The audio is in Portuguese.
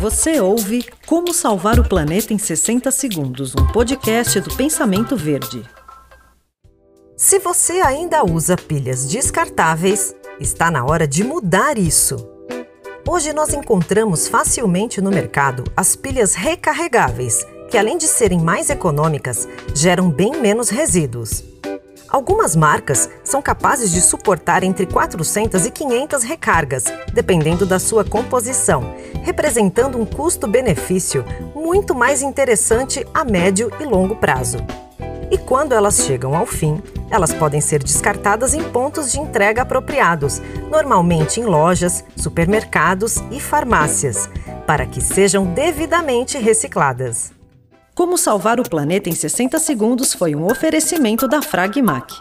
Você ouve Como Salvar o Planeta em 60 Segundos, um podcast do Pensamento Verde. Se você ainda usa pilhas descartáveis, está na hora de mudar isso. Hoje nós encontramos facilmente no mercado as pilhas recarregáveis, que além de serem mais econômicas, geram bem menos resíduos. Algumas marcas são capazes de suportar entre 400 e 500 recargas, dependendo da sua composição, representando um custo-benefício muito mais interessante a médio e longo prazo. E quando elas chegam ao fim, elas podem ser descartadas em pontos de entrega apropriados, normalmente em lojas, supermercados e farmácias, para que sejam devidamente recicladas. Como salvar o planeta em 60 segundos foi um oferecimento da Fragmac.